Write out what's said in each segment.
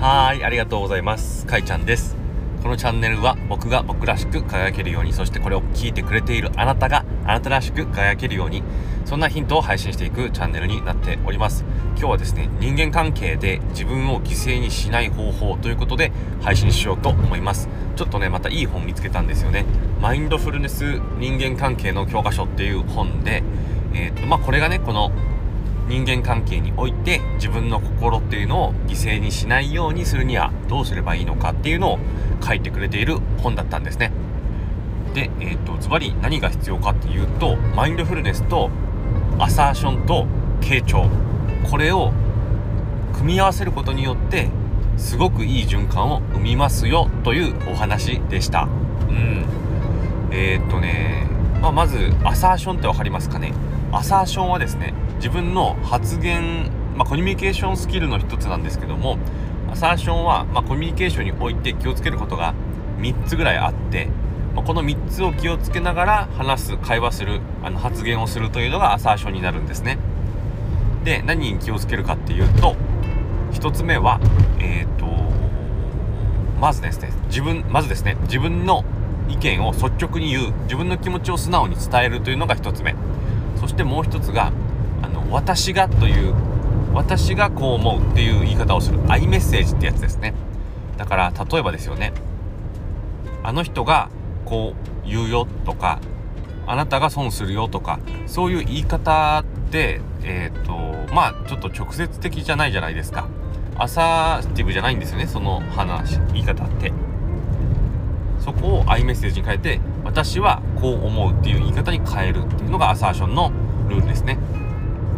はーい、ありがとうございます。かいちゃんです。このチャンネルは僕が僕らしく輝けるように、そしてこれを聞いてくれているあなたがあなたらしく輝けるように、そんなヒントを配信していくチャンネルになっております。今日はですね、人間関係で自分を犠牲にしない方法ということで配信しようと思います。ちょっとね、またいい本見つけたんですよね。マインドフルネス人間関係の教科書っていう本で、えーっと、まあ、これがね、この人間関係において自分の心っていうのを犠牲にしないようにするにはどうすればいいのかっていうのを書いてくれている本だったんですね。で、えっ、と、ズバリ何が必要かっていうと、マインドフルネスとアサーションと傾聴。これを組み合わせることによって、すごくいい循環を生みますよというお話でした。うん。えっ、とね、まあ、まず、アサーションってわかりますかね？アサーションはですね、自分の発言、まあ、コミュニケーションスキルの一つなんですけどもアサーションは、まあ、コミュニケーションにおいて気をつけることが3つぐらいあって、まあ、この3つを気をつけながら話す会話するあの発言をするというのがアサーションになるんですね。で何に気をつけるかっていうと1つ目はえっ、とまずですね自分まずですね自分の意見を率直に言う自分の気持ちを素直に伝えるというのが1つ目。そしてもう一つが私がという私がこう思うっていう言い方をするアイメッセージってやつですね。だから例えばですよね。あの人がこう言うよとかあなたが損するよとかそういう言い方ってえっ、とまあちょっと直接的じゃないじゃないですか。アサーティブじゃないんですよねその話言い方って。そこをアイメッセージに変えて私はこう思うっていう言い方に変えるっていうのがアサーションのルールですね。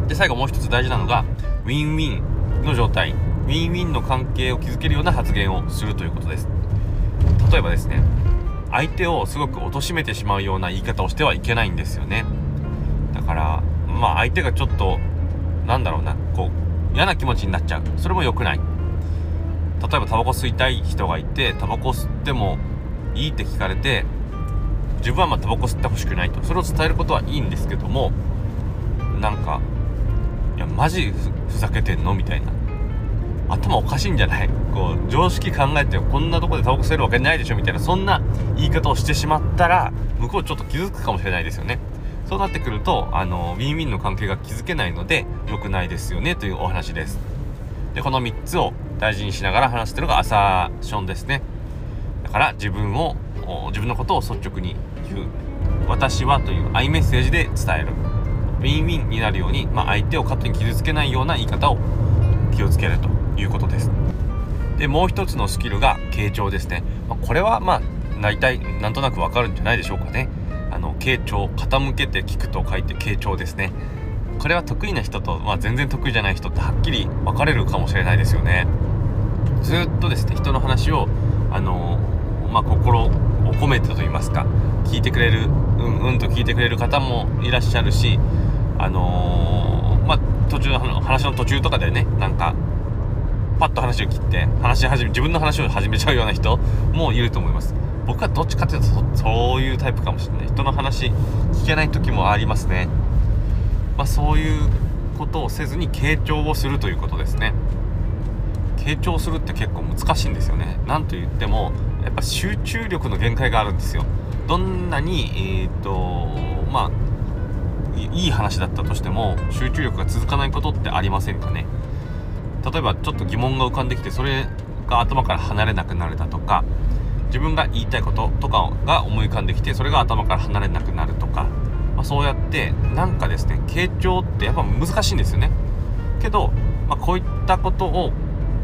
で最後もう一つ大事なのがウィンウィンの状態。ウィンウィンの関係を築けるような発言をするということです。例えばですね相手をすごく貶めてしまうような言い方をしてはいけないんですよね。だからまあ相手がちょっとなんだろうなこう嫌な気持ちになっちゃう。それも良くない。例えばタバコ吸いたい人がいてタバコ吸ってもいいって聞かれて自分はまあタバコ吸ってほしくないと。それを伝えることはいいんですけどもなんかいやマジふざけてんの？みたいな。頭おかしいんじゃない？こう常識考えてこんなとこでタバコ吸えるわけないでしょ？みたいなそんな言い方をしてしまったら向こうちょっと傷つくかもしれないですよね。そうなってくるとあのウィンウィンの関係が築けないので良くないですよねというお話です。でこの3つを大事にしながら話してるのがアサーションですね。だから自分を自分のことを率直に言う。私はというアイメッセージで伝える。ウィンウィンになるように、まあ、相手を勝手に傷つけないような言い方を気をつけるということです。でもう一つのスキルが傾聴ですね、まあ、これはまあ大体なんとなくわかるんじゃないでしょうかね。あの傾聴傾けて聞くと書いて傾聴ですね。これは得意な人と、まあ、全然得意じゃない人ってはっきり分かれるかもしれないですよね。ずっとですね人の話をあのまあ、心を込めてと言いますか聞いてくれるうんうんと聞いてくれる方もいらっしゃるしあのー、まあ途中の話の途中とかでねなんかパッと話を切って話し始め自分の話を始めちゃうような人もいると思います。僕はどっちかっていうとそういうタイプかもしれない。人の話聞けない時もありますね。まあそういうことをせずに傾聴をするということですね。傾聴するって結構難しいんですよね。なんと言ってもやっぱ集中力の限界があるんですよ。どんなにえっ、とまあいい話だったとしても集中力が続かないことってありませんかね？例えばちょっと疑問が浮かんできてそれが頭から離れなくなるだとか自分が言いたいこととかが思い浮かんできてそれが頭から離れなくなるとか、まあ、そうやってなんかですね傾聴ってやっぱ難しいんですよね。けど、まあ、こういったことを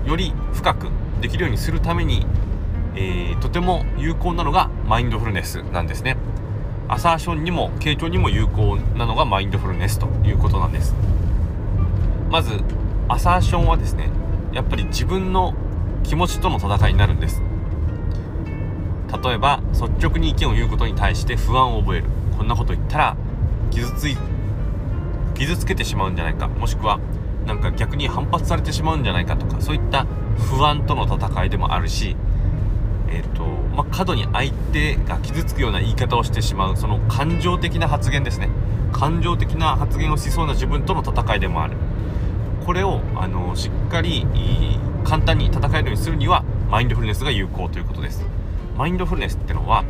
より深くできるようにするためにえー、とても有効なのがマインドフルネスなんですね。アサーションにも傾聴にも有効なのがマインドフルネスということなんです。まずアサーションはですねやっぱり自分の気持ちとの戦いになるんです。例えば率直に意見を言うことに対して不安を覚える。こんなこと言ったら傷つい傷つけてしまうんじゃないか。もしくはなんか逆に反発されてしまうんじゃないかとかそういった不安との戦いでもあるしえーとまあ、過度に相手が傷つくような言い方をしてしまうその感情的な発言ですね。感情的な発言をしそうな自分との戦いでもある。これをあのしっかり簡単に戦えるようにするにはマインドフルネスが有効ということです。マインドフルネスってのは、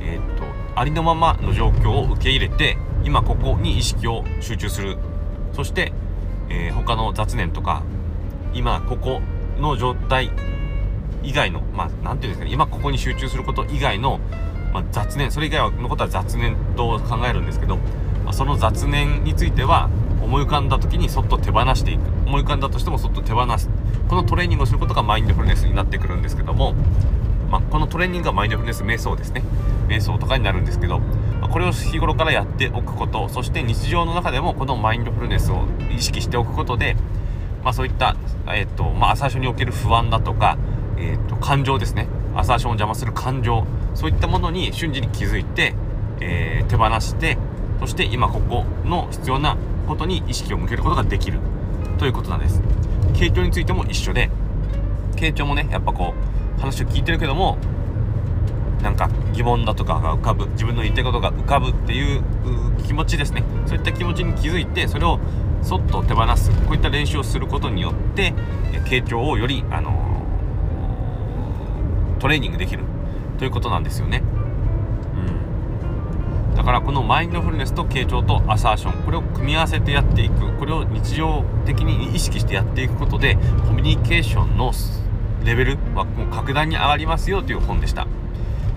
えー、っとありのままの状況を受け入れて今ここに意識を集中する。そして、えー、他の雑念とか今ここの状態以外のまあ何て言うんですかね今ここに集中すること以外の、まあ、雑念それ以外のことは雑念と考えるんですけど、まあ、その雑念については思い浮かんだ時にそっと手放していく。思い浮かんだとしてもそっと手放すこのトレーニングをすることがマインドフルネスになってくるんですけども、まあ、このトレーニングがマインドフルネス瞑想ですね瞑想とかになるんですけど、まあ、これを日頃からやっておくことそして日常の中でもこのマインドフルネスを意識しておくことで、まあ、そういった、えーとまあ、アサーションにおける不安だとか、えーと、感情ですね。アサーションを邪魔する感情。そういったものに瞬時に気づいて、えー、手放してそして今ここの必要なことに意識を向けることができる。ということなんです。傾聴についても一緒で。傾聴もねやっぱこう話を聞いてるけどもなんか疑問だとかが浮かぶ自分の言いたいことが浮かぶっていう気持ちですね。そういった気持ちに気づいてそれをそっと手放す。こういった練習をすることによって傾聴をより、あのー、トレーニングできる。ということなんですよね。うん。だからこのマインドフルネスと傾聴とアサーションこれを組み合わせてやっていく。これを日常的に意識してやっていくことでコミュニケーションのレベルはもう格段に上がりますよという本でした。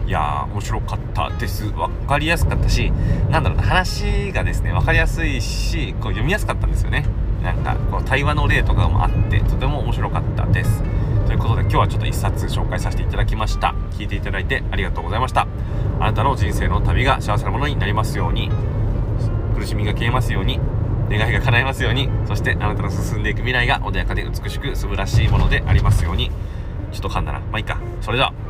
いやー面白かったです。分かりやすかったしなんだろうな話がですね分かりやすいしこう読みやすかったんですよね。なんかこう対話の例とかもあってとても面白かったです。ということで今日はちょっと1冊紹介させていただきました。聞いていただいてありがとうございました。あなたの人生の旅が幸せなものになりますように苦しみが消えますように願いが叶いますようにそしてあなたの進んでいく未来が穏やかで美しく素晴らしいものでありますように。ちょっと噛んだな。まあいいか。それでは。